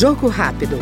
Jogo rápido.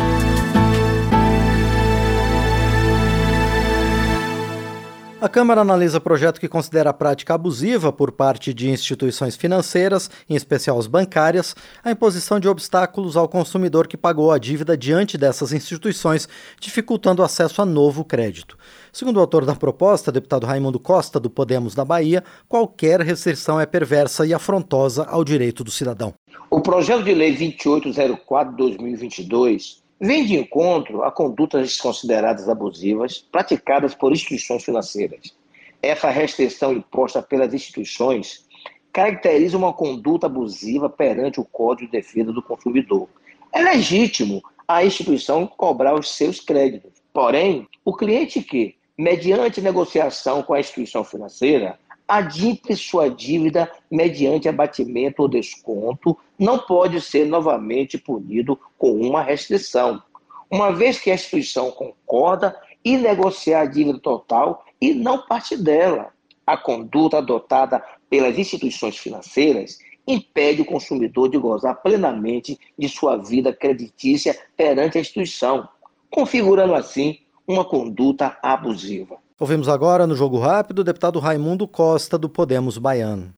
A Câmara analisa projeto que considera a prática abusiva por parte de instituições financeiras, em especial as bancárias, a imposição de obstáculos ao consumidor que pagou a dívida diante dessas instituições, dificultando o acesso a novo crédito. Segundo o autor da proposta, deputado Raimundo Costa, do Podemos da Bahia, qualquer restrição é perversa e afrontosa ao direito do cidadão. O projeto de lei 2804-2022 vem de encontro a condutas consideradas abusivas praticadas por instituições financeiras. Essa restrição imposta pelas instituições caracteriza uma conduta abusiva perante o Código de Defesa do Consumidor. É legítimo a instituição cobrar os seus créditos. Porém, o cliente que, mediante negociação com a instituição financeira, adimple sua dívida mediante abatimento ou desconto, não pode ser novamente punido com uma restrição, uma vez que a instituição concorda em negociar a dívida total e não parte dela. A conduta adotada pelas instituições financeiras impede o consumidor de gozar plenamente de sua vida creditícia perante a instituição, configurando assim uma conduta abusiva. Ouvimos agora no Jogo Rápido o deputado Raimundo Costa, do Podemos Baiano.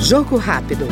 Jogo Rápido.